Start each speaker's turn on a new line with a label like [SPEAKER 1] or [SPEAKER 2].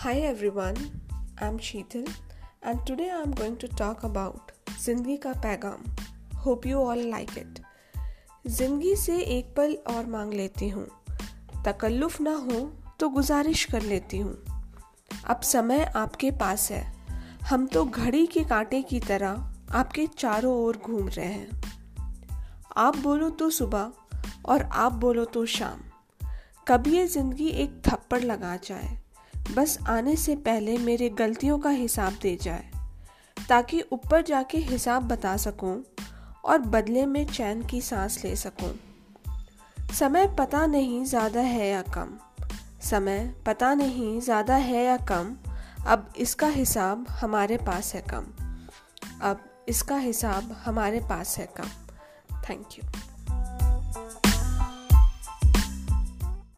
[SPEAKER 1] Hi everyone, I'm Sheetal and today I'm going to talk about ज़िंदगी का पैगाम hope you all like it ज़िंदगी से एक पल और मांग लेती हूँ। तकल्लुफ ना हो तो गुजारिश कर लेती हूँ। अब समय आपके पास है। हम तो घड़ी के कांटे की तरह आपके चारों ओर घूम रहे हैं। आप बोलो तो सुबह और आप बोलो तो शाम। कभी ये ज़िंदगी एक थप्पड़ लगा जाए। बस आने से पहले मेरे गलतियों का हिसाब दे जाए, ताकि ऊपर जाके हिसाब बता सकूँ और बदले में चैन की सांस ले सकूँ। समय पता नहीं ज़्यादा है या कम। समय पता नहीं ज़्यादा है या कम। अब इसका हिसाब हमारे पास है कम। अब इसका हिसाब हमारे पास है कम। Thank you